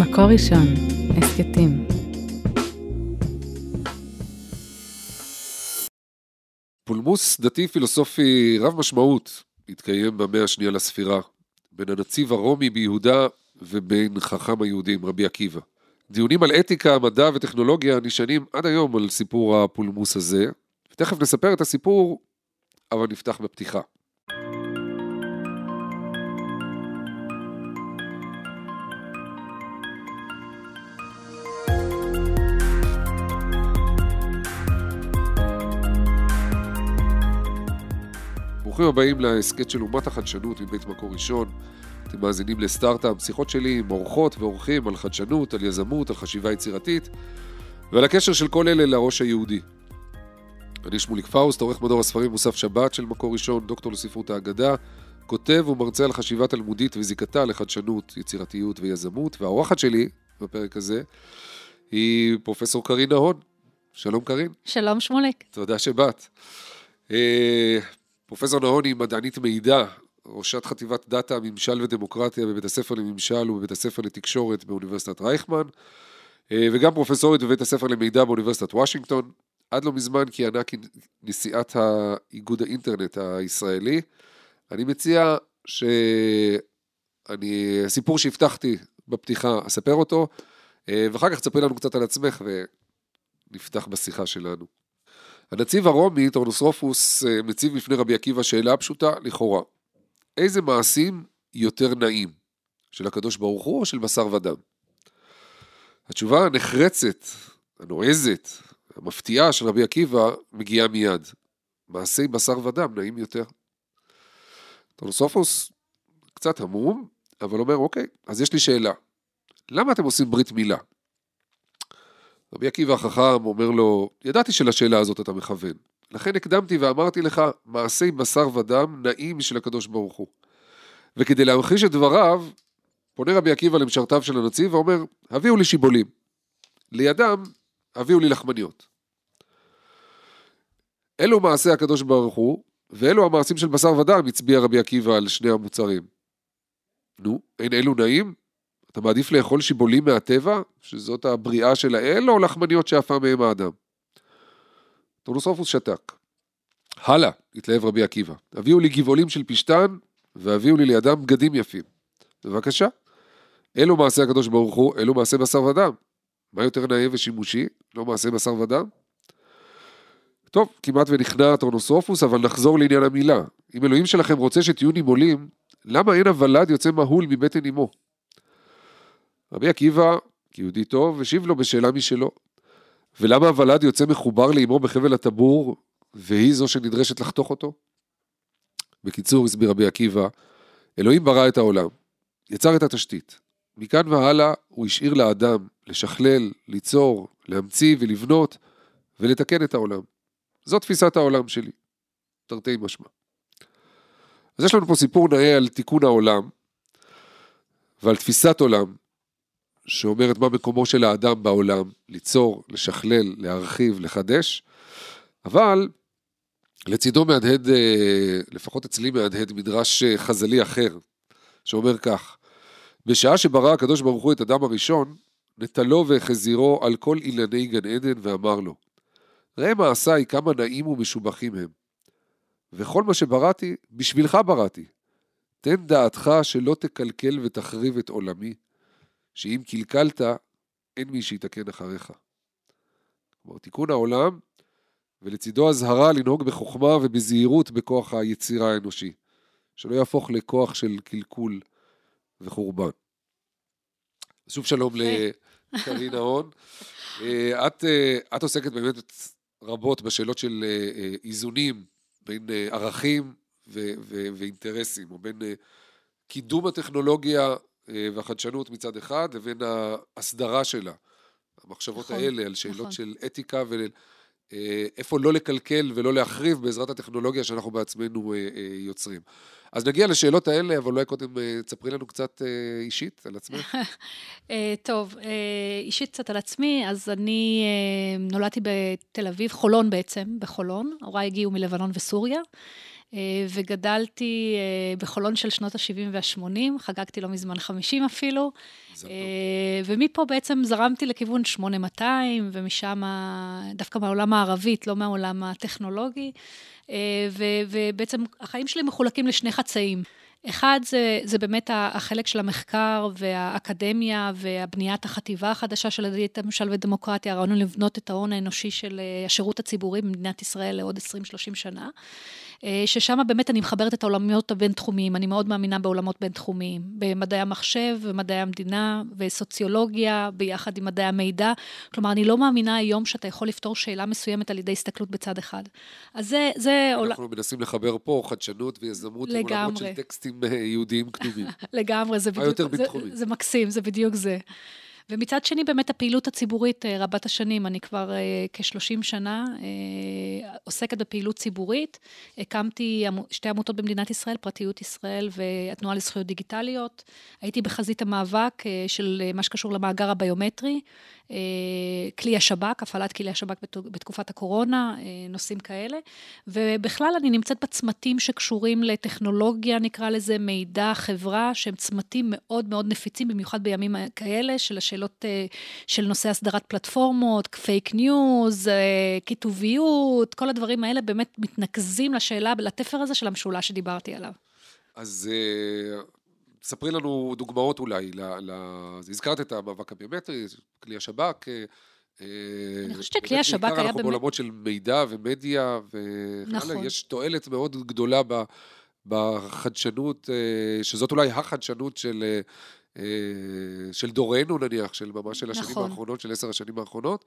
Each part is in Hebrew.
מקור ראשון, הסכתים. פולמוס דתי פילוסופי רב משמעות התקיים במאה השנייה לספירה, בין הנציב הרומי ביהודה ובין חכם היהודים, רבי עקיבא. דיונים על אתיקה, מדע וטכנולוגיה נשענים עד היום על סיפור הפולמוס הזה, ותכף נספר את הסיפור, אבל נפתח בפתיחה. ברוכים הבאים להסכת של אומת החדשנות מבית מקור ראשון. אתם מאזינים לסטארט-אפ, שיחות שלי עם אורחות ואורחים על חדשנות, על יזמות, על חשיבה יצירתית ועל הקשר של כל אלה לראש היהודי. אני שמוליק פאוסט, עורך מדור הספרים מוסף שבת של מקור ראשון, דוקטור לספרות האגדה, כותב ומרצה על חשיבה תלמודית וזיקתה לחדשנות, יצירתיות ויזמות, והאורחת שלי בפרק הזה היא פרופסור קרין נהון. שלום קרין. שלום שמוליק. תודה שבאת. פרופסור נהון היא מדענית מידע, ראשת חטיבת דאטה, ממשל ודמוקרטיה בבית הספר לממשל ובבית הספר לתקשורת באוניברסיטת רייכמן, אה, וגם פרופסורית בבית הספר למידע באוניברסיטת וושינגטון. עד לא מזמן כיהנה כנשיאת האיגוד האינטרנט הישראלי. אני מציע שאני, הסיפור שהבטחתי בפתיחה, אספר אותו, אה, ואחר כך תספרי לנו קצת על עצמך ונפתח בשיחה שלנו. הנציב הרומי, טורנוסרופוס, אה, מציב בפני רבי עקיבא שאלה פשוטה, לכאורה. איזה מעשים יותר נעים? של הקדוש ברוך הוא או של בשר ודם? התשובה הנחרצת, הנועזת, המפתיעה של רבי עקיבא מגיעה מיד. מעשי בשר ודם נעים יותר. טורנוסרופוס קצת המום, אבל אומר, אוקיי, אז יש לי שאלה. למה אתם עושים ברית מילה? רבי עקיבא החכם אומר לו, ידעתי שלשאלה הזאת אתה מכוון. לכן הקדמתי ואמרתי לך, מעשי בשר ודם נעים של הקדוש ברוך הוא. וכדי להמחיש את דבריו, פונה רבי עקיבא למשרתיו של הנציב ואומר, הביאו לי שיבולים. לידם, הביאו לי לחמניות. אלו מעשי הקדוש ברוך הוא, ואלו המעשים של בשר ודם, הצביע רבי עקיבא על שני המוצרים. נו, אין אלו נעים? אתה מעדיף לאכול שיבולים מהטבע, שזאת הבריאה של האל, או לחמניות שאפה מהם האדם? טורנוסופוס שתק. הלאה, התלהב רבי עקיבא. הביאו לי גבעולים של פשתן, והביאו לי לידם בגדים יפים. בבקשה. אלו מעשי הקדוש ברוך הוא, אלו מעשי בשר ודם. מה יותר נאה ושימושי? לא מעשי בשר ודם? טוב, כמעט ונכנע טורנוסופוס, אבל נחזור לעניין המילה. אם אלוהים שלכם רוצה שתהיו נימולים, למה אין הוולד יוצא מהול מבטן אמו? רבי עקיבא, כיהודי טוב, השיב לו בשאלה משלו. ולמה הוולד יוצא מחובר לאמו בחבל הטבור, והיא זו שנדרשת לחתוך אותו? בקיצור, הסביר רבי עקיבא, אלוהים ברא את העולם, יצר את התשתית. מכאן והלאה הוא השאיר לאדם לשכלל, ליצור, להמציא ולבנות ולתקן את העולם. זו תפיסת העולם שלי, תרתי משמע. אז יש לנו פה סיפור נאה על תיקון העולם ועל תפיסת עולם שאומרת מה מקומו של האדם בעולם, ליצור, לשכלל, להרחיב, לחדש, אבל לצידו מהדהד, אה, לפחות אצלי מהדהד מדרש אה, חז"לי אחר, שאומר כך: בשעה שברא הקדוש ברוך הוא את אדם הראשון, נטלו והחזירו על כל אילני גן עדן ואמר לו, ראה מעשיי כמה נעים ומשובחים הם. וכל מה שבראתי, בשבילך בראתי. תן דעתך שלא תקלקל ותחריב את עולמי, שאם קלקלת, אין מי שיתקן אחריך. כלומר, תיקון העולם, ולצידו אזהרה לנהוג בחוכמה ובזהירות בכוח היצירה האנושי, שלא יהפוך לכוח של קלקול וחורבן. שוב שלום לקרינה הון. אה, את, אה, את עוסקת באמת רבות בשאלות של אה, איזונים בין ערכים ו- ו- ואינטרסים, או בין קידום הטכנולוגיה והחדשנות מצד אחד, לבין ההסדרה שלה. המחשבות נכון, האלה על שאלות נכון. של אתיקה ואיפה אה, לא לקלקל ולא להחריב בעזרת הטכנולוגיה שאנחנו בעצמנו אה, יוצרים. אז נגיע לשאלות האלה, אבל אולי קודם תספרי לנו קצת אישית על עצמך. טוב, אישית קצת על עצמי, אז אני נולדתי בתל אביב, חולון בעצם, בחולון. הוריי הגיעו מלבנון וסוריה. אה, וגדלתי אה, בחולון של שנות ה-70 וה-80, חגגתי לא מזמן 50 אפילו. אה. ומפה בעצם זרמתי לכיוון 8200, ומשם דווקא מהעולם הערבית, לא מהעולם הטכנולוגי. ובעצם החיים שלי מחולקים לשני חצאים. אחד זה, זה באמת החלק של המחקר והאקדמיה והבניית החטיבה החדשה של עדיית הממשל ודמוקרטיה, הרעיון לבנות את ההון האנושי של השירות הציבורי במדינת ישראל לעוד 20-30 שנה. אה, ששם באמת אני מחברת את העולמיות הבין-תחומיים, אני מאוד מאמינה בעולמות בין-תחומיים, במדעי המחשב ומדעי המדינה וסוציולוגיה, ביחד עם מדעי המידע. כלומר, אני לא מאמינה היום שאתה יכול לפתור שאלה מסוימת על ידי הסתכלות בצד אחד. אז זה... זה אנחנו מנסים לחבר פה חדשנות ויזמות עם עולמות לגמרי. של טקסטים אה, יהודיים קדומים. לגמרי, זה בדיוק, יותר זה, ביטחוני? זה מקסים, זה בדיוק זה. ומצד שני, באמת הפעילות הציבורית אה, רבת השנים, אני כבר אה, כ-30 שנה אה, עוסקת בפעילות ציבורית. הקמתי שתי עמותות במדינת ישראל, פרטיות ישראל והתנועה לזכויות דיגיטליות. הייתי בחזית המאבק של מה שקשור למאגר הביומטרי, כלי השב"כ, הפעלת כלי השב"כ בת- בתקופת הקורונה, אה, נושאים כאלה. ובכלל, אני נמצאת בצמתים שקשורים לטכנולוגיה, נקרא לזה, מידע, חברה, שהם צמתים מאוד מאוד נפיצים, במיוחד בימים כאלה, של השאלות אה, של נושא הסדרת פלטפורמות, fake news, אה, קיטוביות, כל הדברים האלה באמת מתנקזים לשאלה, לתפר הזה של המשולש שדיברתי עליו. אז אה, ספרי לנו דוגמאות אולי. ל, הזכרת את המאבק הביומטרי, כלי השב"כ. אה, אה, אני חושבת שכלי השב"כ היה אנחנו באמת- בעולמות של מידע ומדיה, וכן נכון. הלאה. יש תועלת מאוד גדולה בחדשנות, אה, שזאת אולי החדשנות של, אה, אה, של דורנו נניח, של ממש של השנים נכון. האחרונות, של עשר השנים האחרונות,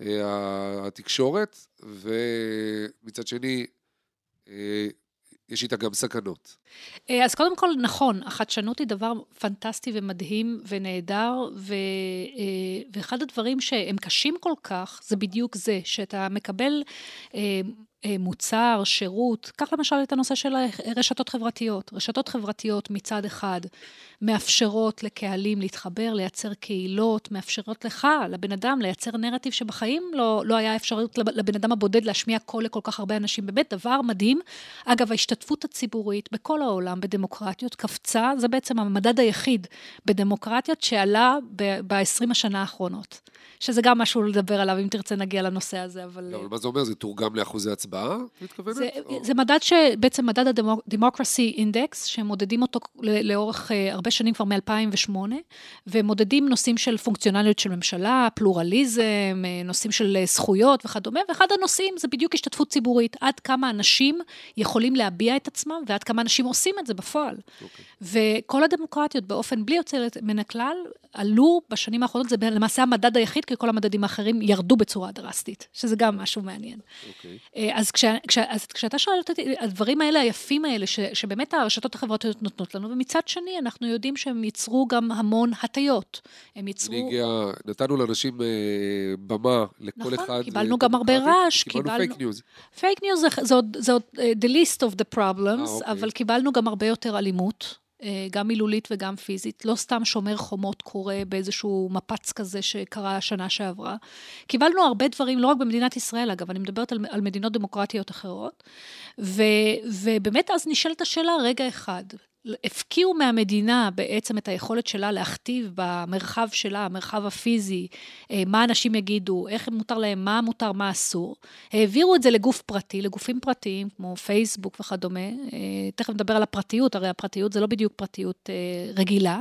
אה, התקשורת, ומצד שני, אה, יש איתה גם סכנות. אה, אז קודם כל, נכון, החדשנות היא דבר פנטסטי ומדהים ונהדר, ו, אה, ואחד הדברים שהם קשים כל כך, זה בדיוק זה, שאתה מקבל אה, מוצר, שירות, קח למשל את הנושא של רשתות חברתיות. רשתות חברתיות מצד אחד מאפשרות לקהלים להתחבר, לייצר קהילות, מאפשרות לך, לבן אדם, לייצר נרטיב שבחיים לא, לא היה אפשרות לב- לבן אדם הבודד להשמיע קול לכל כך הרבה אנשים. באמת, דבר מדהים. אגב, ההשתתפות הציבורית בכל העולם בדמוקרטיות קפצה, זה בעצם המדד היחיד בדמוקרטיות שעלה ב-20 השנה האחרונות. שזה גם משהו לדבר עליו, אם תרצה נגיע לנושא הזה, אבל... לא, אבל מה זה אומר? זה תורגם לאחוזי הצבעה, את מתכוונת? זה, או- זה מדד שבעצם מדד ה-Democracy Index, שמודדים אותו לאורך אה, הרבה שנים, כבר מ-2008, ומודדים נושאים של פונקציונליות של ממשלה, פלורליזם, אה, נושאים של אה, זכויות וכדומה, ואחד הנושאים זה בדיוק השתתפות ציבורית, עד כמה אנשים יכולים להביע את עצמם, ועד כמה אנשים עושים את זה בפועל. אוקיי. וכל הדמוקרטיות באופן בלי יוצא מן הכלל, עלו בשנים האחרונות, זה למעשה המדד היחיד, כי כל המדדים האחרים ירדו בצורה דרסטית, שזה גם משהו מעניין. אוקיי. אז, כש, כש, אז כשאתה שואל אותי, הדברים האלה, היפים האלה, ש, שבאמת הרשתות החברתיות נותנות לנו, ומצד שני, אנחנו יודעים שהם ייצרו גם המון הטיות. הם ייצרו... הגיע, נתנו לאנשים אה, במה, לכל נכון, אחד. קיבלנו אה, גם הרבה רעש, קיבלנו קיבלנו- fake news. fake news זה, זה, עוד- זה עוד אה, the least of the problems, אה, אוקיי. אבל קיבלנו גם הרבה יותר אלימות. אה, גם מילולית וגם פיזית. לא סתם שומר חומות קורה באיזשהו מפץ כזה שקרה השנה שעברה. קיבלנו הרבה דברים, לא רק במדינת ישראל, אגב, אני מדברת על, על מדינות דמוקרטיות אחרות. ו, ובאמת אז נשאלת השאלה, רגע אחד, הפקיעו מהמדינה בעצם את היכולת שלה להכתיב במרחב שלה, המרחב הפיזי, אה, מה אנשים יגידו, איך מותר להם, מה מותר, מה אסור. העבירו את זה לגוף פרטי, לגופים פרטיים, כמו פייסבוק וכדומה. אה, תכף נדבר על הפרטיות, הרי הפרטיות זה לא בדיוק פרטיות אה, רגילה.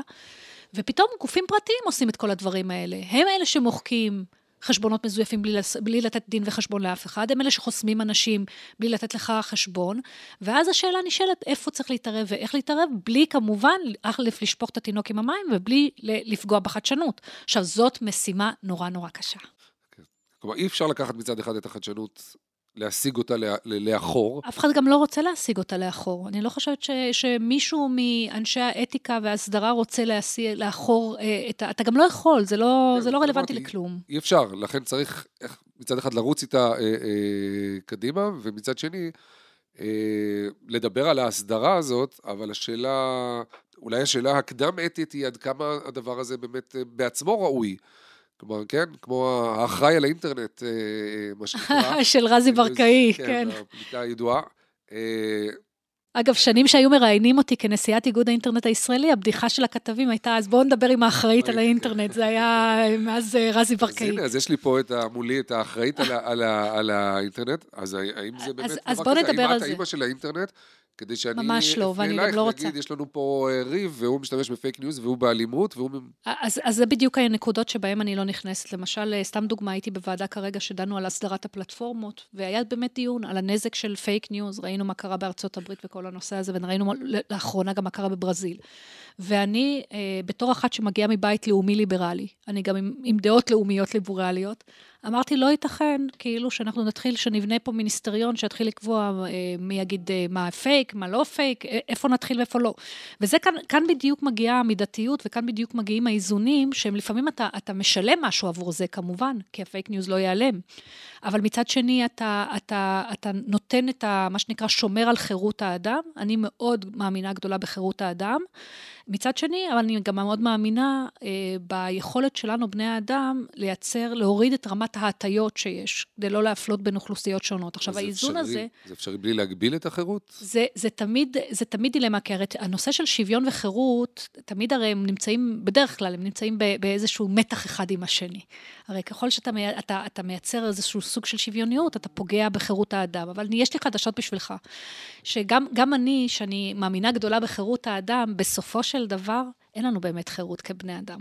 ופתאום גופים פרטיים עושים את כל הדברים האלה. הם אלה שמוחקים חשבונות מזויפים בלי, בלי לתת דין וחשבון לאף אחד, הם אלה שחוסמים אנשים בלי לתת לך חשבון, ואז השאלה נשאלת איפה צריך להתערב ואיך להתערב, בלי כמובן, א', לשפוך את התינוק עם המים ובלי לפגוע בחדשנות. עכשיו, זאת משימה נורא נורא קשה. כלומר, אי אפשר לקחת מצד אחד את החדשנות, להשיג אותה לאחור. אף אחד גם לא רוצה להשיג אותה לאחור. אני לא חושבת ש, שמישהו מאנשי האתיקה וההסדרה רוצה להסיע לאחור אה, את ה... אתה גם לא יכול, זה לא, כן, זה לא רלוונטי לכלום. אי אפשר, לכן צריך מצד אחד לרוץ איתה אה, אה, קדימה, ומצד שני, אה, לדבר על ההסדרה הזאת, אבל השאלה, אולי השאלה הקדם-אתית היא עד כמה הדבר הזה באמת אה, בעצמו ראוי. כלומר, כן, כמו האחראי על האינטרנט, אה, מה שנקרא. של רזי ברקאי, כן. כן, הפליטה הידועה. אה, אגב, שנים שהיו מראיינים אותי כנשיאת איגוד האינטרנט הישראלי, הבדיחה של הכתבים הייתה, אז בואו נדבר עם האחראית על האינטרנט, זה היה מאז אה, רזי ברקאי. אז הנה, אז יש לי פה את מולי את האחראית על האינטרנט, אז האם זה באמת דבר כזה? האם את האימא של האינטרנט? כדי שאני ממש לא, ואני גם לא רוצה. ואגיד, יש לנו פה אה, ריב, והוא משתמש ב fake news, והוא באלימות, והוא... אז, אז זה בדיוק הנקודות שבהן אני לא נכנסת. למשל, אה, סתם דוגמה, הייתי בוועדה כרגע שדנו על הסדרת הפלטפורמות, והיה באמת דיון על הנזק של fake news, ראינו מה קרה בארצות הברית וכל הנושא הזה, וראינו לאחרונה גם מה קרה בברזיל. ואני, אה, בתור אחת שמגיעה מבית לאומי-ליברלי, אני גם עם, עם דעות לאומיות ליברליות, אמרתי, לא ייתכן, כאילו, שאנחנו נתחיל, שנבנה פה מיניסטריון שיתחיל לקבוע אה, מי יגיד אה, מה פייק, מה לא פייק, איפה נתחיל ואיפה לא. וזה כאן, כאן בדיוק מגיעה המידתיות, וכאן בדיוק מגיעים האיזונים, שהם לפעמים אתה, אתה משלם משהו עבור זה, כמובן, כי ה fake news לא ייעלם. אבל מצד שני, אתה, אתה, אתה נותן את ה, מה שנקרא, שומר על חירות האדם. אני מאוד מאמינה גדולה בחירות האדם. מצד שני, אבל אני גם מאוד מאמינה אה, ביכולת שלנו, בני האדם, לייצר, להוריד את רמת ההטיות שיש, כדי לא להפלות בין אוכלוסיות שונות. עכשיו, האיזון אפשרי, הזה... זה אפשרי בלי להגביל את החירות? זה, זה, תמיד, זה תמיד דילמה, כי הרי הנושא של שוויון וחירות, תמיד הרי הם נמצאים, בדרך כלל הם נמצאים באיזשהו מתח אחד עם השני. הרי ככל שאתה אתה, אתה מייצר איזשהו סוג של שוויוניות, אתה פוגע בחירות האדם. אבל יש לי חדשות בשבילך, שגם אני, שאני מאמינה גדולה בחירות האדם, בסופו של דבר, אין לנו באמת חירות כבני אדם.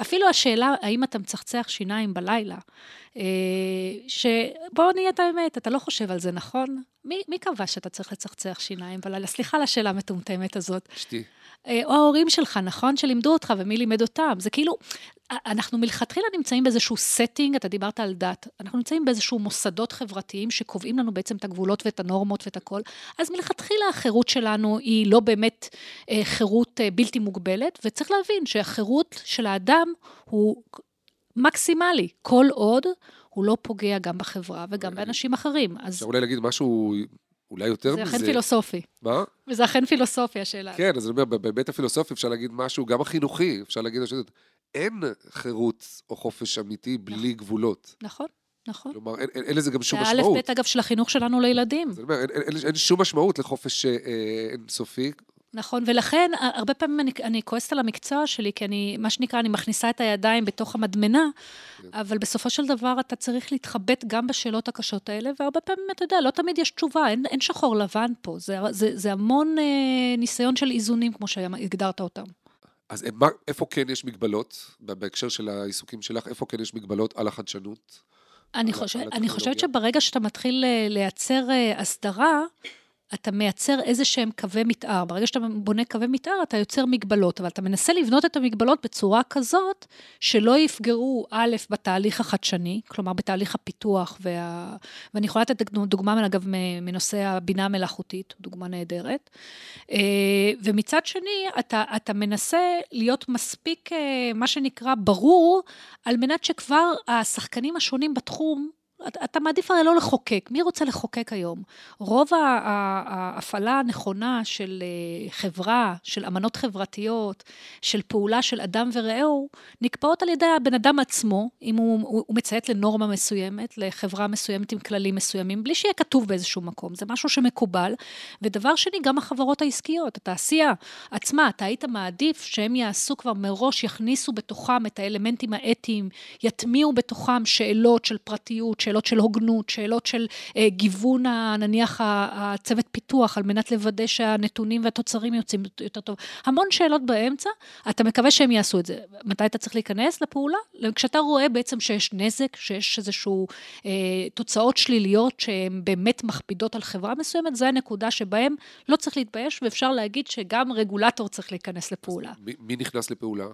אפילו השאלה, האם אתה מצחצח שיניים בלילה, אה, שבואו נהיה את האמת, אתה לא חושב על זה, נכון? מי, מי קבע שאתה צריך לצחצח שיניים בלילה? סליחה על השאלה המטומטמת הזאת. אשתי. אה, או ההורים שלך, נכון? שלימדו אותך ומי לימד אותם. זה כאילו, אנחנו מלכתחילה נמצאים באיזשהו setting, אתה דיברת על דת, אנחנו נמצאים באיזשהו מוסדות חברתיים שקובעים לנו בעצם את הגבולות ואת הנורמות ואת הכל, אז מלכתחילה החירות שלנו היא לא באמת אה, חירות אה, בלתי מוגבלת, וצריך להבין שהחירות של האדם הוא מקסימלי, כל עוד הוא לא פוגע גם בחברה וגם באנשים אחרים. אפשר אולי להגיד משהו אולי יותר זה מזה. זה אכן פילוסופי. מה? וזה אכן פילוסופי, השאלה. כן, אז אני אומר, בהיבט הפילוסופי אפשר להגיד משהו, גם החינוכי, אפשר להגיד, אין חירות או חופש אמיתי בלי נכון. גבולות. נכון. נכון. כלומר, אין, אין, אין לזה גם שום משמעות. זה ב', אגב, של החינוך שלנו לילדים. זאת אומרת, אין, אין, אין שום משמעות לחופש אה, אינסופי. נכון, ולכן הרבה פעמים אני, אני כועסת על המקצוע שלי, כי אני, מה שנקרא, אני מכניסה את הידיים בתוך המדמנה, כן. אבל בסופו של דבר אתה צריך להתחבט גם בשאלות הקשות האלה, והרבה פעמים, אתה יודע, לא תמיד יש תשובה, אין, אין שחור לבן פה, זה, זה, זה המון אה, ניסיון של איזונים, כמו שהגדרת אותם. אז מה, איפה כן יש מגבלות, בהקשר של העיסוקים שלך, איפה כן יש מגבלות על החדשנות? אני, חושב, אני חושבת שברגע שאתה מתחיל אה, לייצר אה, הסדרה, אתה מייצר איזה שהם קווי מתאר. ברגע שאתה בונה קווי מתאר, אתה יוצר מגבלות, אבל אתה מנסה לבנות את המגבלות בצורה כזאת, שלא יפגעו, א', בתהליך החדשני, כלומר, בתהליך הפיתוח, וה... ואני יכולה לתת דוגמה, אגב, מנושא הבינה המלאכותית, דוגמה נהדרת. אה, ומצד שני, אתה, אתה מנסה להיות מספיק, אה, מה שנקרא, ברור, על מנת שכבר השחקנים השונים בתחום, אתה מעדיף הרי לא לחוקק. מי רוצה לחוקק היום? רוב ההפעלה הנכונה של אה, חברה, של אמנות חברתיות, של פעולה של אדם ורעהו, נקבעות על ידי הבן אדם עצמו, אם הוא, הוא, הוא מציית לנורמה מסוימת, לחברה מסוימת עם כללים מסוימים, בלי שיהיה כתוב באיזשהו מקום. זה משהו שמקובל. ודבר שני, גם החברות העסקיות, התעשייה עצמה, אתה היית מעדיף שהם יעשו כבר מראש, יכניסו בתוכם את האלמנטים האתיים, יטמיעו בתוכם שאלות של פרטיות, שאלות של הוגנות, שאלות של אה, גיוון, נניח, הצוות פיתוח, על מנת לוודא שהנתונים והתוצרים יוצאים יותר טוב. המון שאלות באמצע, אתה מקווה שהם יעשו את זה. מתי אתה צריך להיכנס לפעולה? כשאתה רואה בעצם שיש נזק, שיש איזשהו אה, תוצאות שליליות שהן באמת מכבידות על חברה מסוימת, זו הנקודה שבהם לא צריך להתבייש, ואפשר להגיד שגם רגולטור צריך להיכנס לפעולה. מי, מי נכנס לפעולה?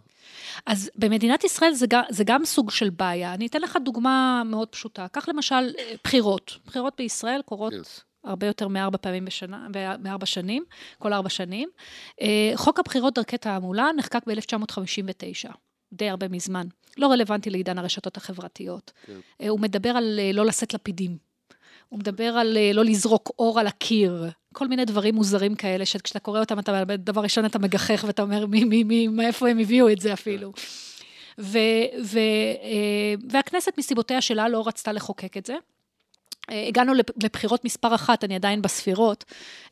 אז במדינת ישראל זה זה גם סוג של בעיה. אני אתן לך דוגמה מאוד פשוטה. קח למשל בחירות. בחירות בישראל קורות... Yes. הרבה יותר מארבע פעמים בשנה, מארבע שנים, כל ארבע שנים. אה, חוק הבחירות דרכי תעמולה נחקק ב-1959, די הרבה מזמן. לא רלוונטי לעידן הרשתות החברתיות. כן. אה, הוא מדבר על אה, לא לשאת לפידים. הוא מדבר על לא לזרוק אור על הקיר. כל מיני דברים מוזרים כאלה, שכשאתה קורא אותם, אתה, דבר ראשון אתה מגחך ואתה אומר, מי, מי, מי, מאיפה הם הביאו את זה אפילו. ו, ו, והכנסת מסיבותיה שלה לא רצתה לחוקק את זה. אה, הגענו לבחירות מספר אחת, אני עדיין בספירות,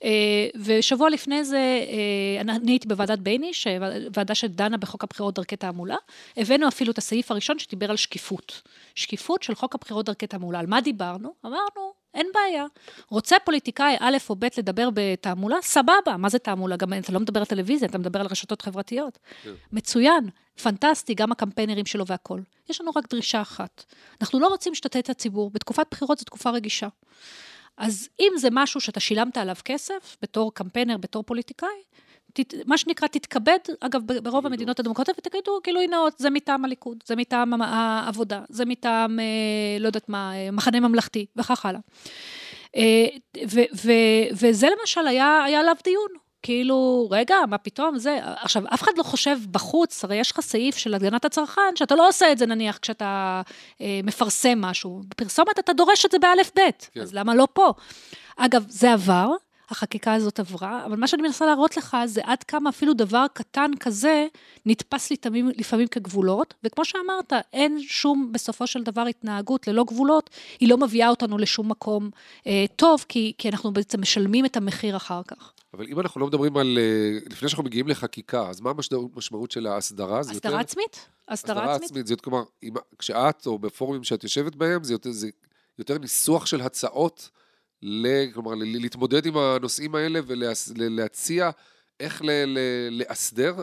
אה, ושבוע לפני זה אה, אני הייתי בוועדת בייניש, ועדה שדנה בחוק הבחירות דרכי תעמולה, הבאנו אפילו את הסעיף הראשון שדיבר על שקיפות. שקיפות של חוק הבחירות דרכי תעמולה. על מה דיברנו? אמרנו, אין בעיה. רוצה פוליטיקאי א' או ב' לדבר בתעמולה? סבבה. מה זה תעמולה? גם אתה לא מדבר על טלוויזיה, אתה מדבר על רשתות חברתיות. כן. מצוין, פנטסטי, גם הקמפיינרים שלו והכול. יש לנו רק דרישה אחת. אנחנו לא רוצים שתטעה את הציבור. בתקופת בחירות זו תקופה רגישה. אז אם זה משהו שאתה שילמת עליו כסף, בתור קמפיינר, בתור פוליטיקאי, תת, מה שנקרא, תתכבד, אגב, ברוב המדינות הדמוקרטיות, ותגידו גילוי נאות, זה מטעם הליכוד, זה מטעם העבודה, זה מטעם, אה, לא יודעת מה, אה, מחנה ממלכתי, וכך הלאה. אה, ו, ו, וזה למשל היה, היה עליו דיון. כאילו, רגע, מה פתאום, זה... עכשיו, אף אחד לא חושב בחוץ, הרי יש לך סעיף של הגנת הצרכן, שאתה לא עושה את זה נניח כשאתה אה, מפרסם משהו. בפרסומת אתה דורש את זה באלף בית, כן. אז למה לא פה? אגב, זה עבר, החקיקה הזאת עברה, אבל מה שאני מנסה להראות לך זה עד כמה אפילו דבר קטן כזה נתפס לפעמים, לפעמים כגבולות, וכמו שאמרת, אין שום בסופו של דבר התנהגות ללא גבולות, היא לא מביאה אותנו לשום מקום אה, טוב, כי, כי אנחנו בעצם משלמים את המחיר אחר כך. אבל אם אנחנו לא מדברים על, אה, לפני שאנחנו מגיעים לחקיקה, אז מה המשמעות של ההסדרה? הסדרה יותר... עצמית. הסדרה, הסדרה עצמית. עצמית. זה כלומר, כשאת או בפורומים שאת יושבת בהם, זה יותר, זה יותר ניסוח של הצעות. כלומר, להתמודד עם הנושאים האלה ולהציע איך לאסדר?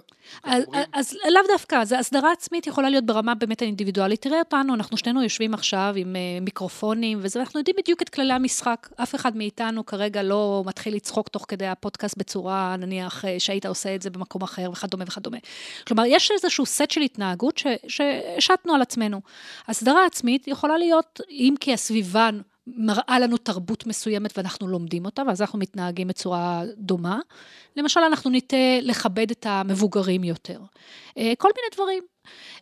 אז, אז לאו דווקא, אז הסדרה עצמית יכולה להיות ברמה באמת האינדיבידואלית. תראה אותנו, אנחנו שנינו יושבים עכשיו עם uh, מיקרופונים, וזה, אנחנו יודעים בדיוק את כללי המשחק. אף אחד מאיתנו כרגע לא מתחיל לצחוק תוך כדי הפודקאסט בצורה, נניח, אה, שהיית עושה את זה במקום אחר, וכדומה וכדומה. כלומר, יש איזשהו סט של התנהגות שהשתנו על עצמנו. הסדרה עצמית יכולה להיות, אם כי הסביבן מראה לנו תרבות מסוימת ואנחנו לומדים אותה, ואז אנחנו מתנהגים בצורה דומה. למשל, אנחנו ניטה לכבד את המבוגרים יותר. אה, כל מיני דברים.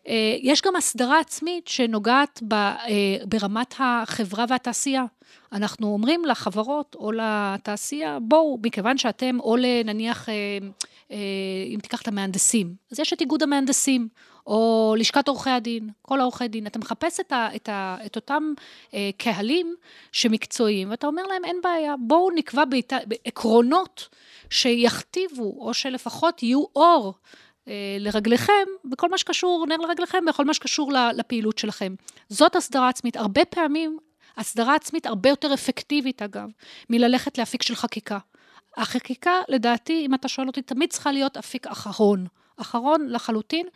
אה, יש גם הסדרה עצמית שנוגעת אה, ברמת החברה והתעשייה. אנחנו אומרים לחברות או לתעשייה, בואו, מכיוון שאתם, או לנניח, אם תיקח את המהנדסים, אז יש את איגוד המהנדסים, או לשכת עורכי הדין, כל העורכי דין. אתה מחפש את, ה, את, ה, את אותם אה, קהלים שמקצועיים, ואתה אומר להם, אין בעיה, בואו נקבע בית, עקרונות שיכתיבו, או שלפחות יהיו אור אה, לרגליכם, בכל מה שקשור, נר לרגליכם, בכל מה שקשור לפעילות שלכם. זאת הסדרה עצמית. הרבה פעמים, הסדרה עצמית הרבה יותר אפקטיבית, אגב, מללכת לאפיק של חקיקה. החקיקה, לדעתי, אם אתה שואל אותי, תמיד צריכה להיות אפיק אחרון. אחרון לחלוטין,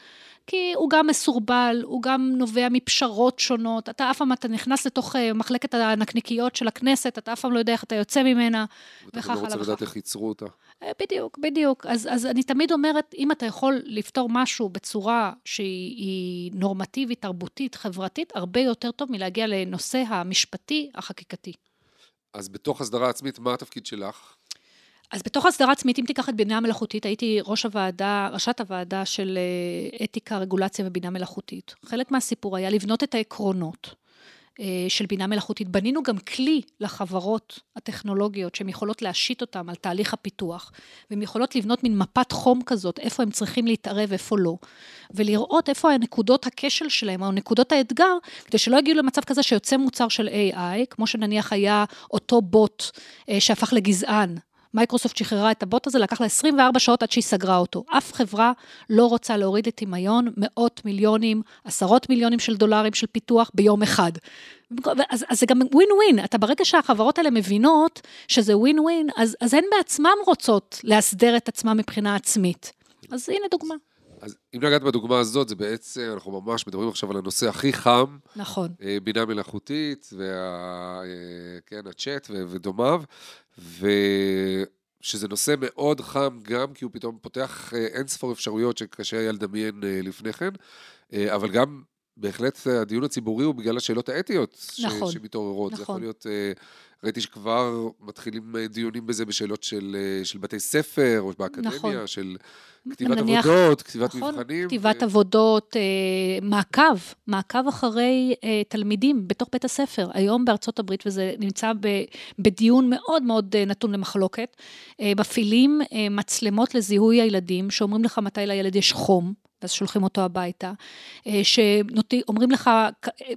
כי הוא גם מסורבל, הוא גם נובע מפשרות שונות, אתה אף פעם, אתה נכנס לתוך אה, מחלקת הנקניקיות של הכנסת, אתה אף פעם לא יודע איך אתה יוצא ממנה, וכך הלאה. אתה לא רוצה לדעת איך ייצרו אותה. אה, בדיוק, בדיוק. אז, אז אני תמיד אומרת, אם אתה יכול לפתור משהו בצורה שהיא נורמטיבית, תרבותית, חברתית, הרבה יותר טוב מלהגיע לנושא המשפטי, החקיקתי. אז בתוך הסדרה עצמית, מה התפקיד שלך? אז בתוך הסדרה עצמית, אם תיקח את בינה מלאכותית, הייתי ראש הוועדה, ראשת הוועדה של אה, אתיקה, רגולציה ובינה מלאכותית. חלק מהסיפור היה לבנות את העקרונות אה, של בינה מלאכותית. בנינו גם כלי לחברות הטכנולוגיות שהן יכולות להשית אותן על תהליך הפיתוח, והן יכולות לבנות מין מפת חום כזאת, איפה הם צריכים להתערב, איפה לא, ולראות איפה הנקודות הכשל שלהם, או נקודות האתגר, כדי שלא יגיעו למצב כזה שיוצא מוצר של AI, כמו שנניח היה אותו בוט אה, שהפך לגזען. מייקרוסופט שחררה את הבוט הזה, לקח לה 24 שעות עד שהיא סגרה אותו. אף חברה לא רוצה להוריד לטמיון מאות מיליונים, עשרות מיליונים של דולרים של פיתוח ביום אחד. אז, אז זה גם ווין ווין, אתה ברגע שהחברות האלה מבינות שזה ווין ווין, אז, אז הן בעצמן רוצות להסדר את עצמן מבחינה עצמית. אז הנה דוגמה. אז אם נגעת בדוגמה הזאת, זה בעצם, אנחנו ממש מדברים עכשיו על הנושא הכי חם. נכון. אה, בינה מלאכותית, וה... אה, כן, הצ'אט ודומיו, ושזה נושא מאוד חם גם כי הוא פתאום פותח אה, אין ספור אפשרויות שקשה היה לדמיין לפני כן, אבל גם בהחלט הדיון הציבורי הוא בגלל השאלות האתיות נכון, ש... שמתעוררות. נכון. זה יכול נכון. להיות, ראיתי שכבר מתחילים דיונים בזה בשאלות של, של בתי ספר או באקדמיה, נכון. של כתיבת נניח, עבודות, כתיבת נכון, מבחנים. כתיבת ו... עבודות, אה, מעקב, מעקב אחרי אה, תלמידים בתוך בית הספר. היום בארצות הברית, וזה נמצא ב, בדיון מאוד מאוד אה, נתון למחלוקת, אה, מפעילים אה, מצלמות לזיהוי הילדים, שאומרים לך מתי לילד יש חום. ואז שולחים אותו הביתה, אה, שאומרים לך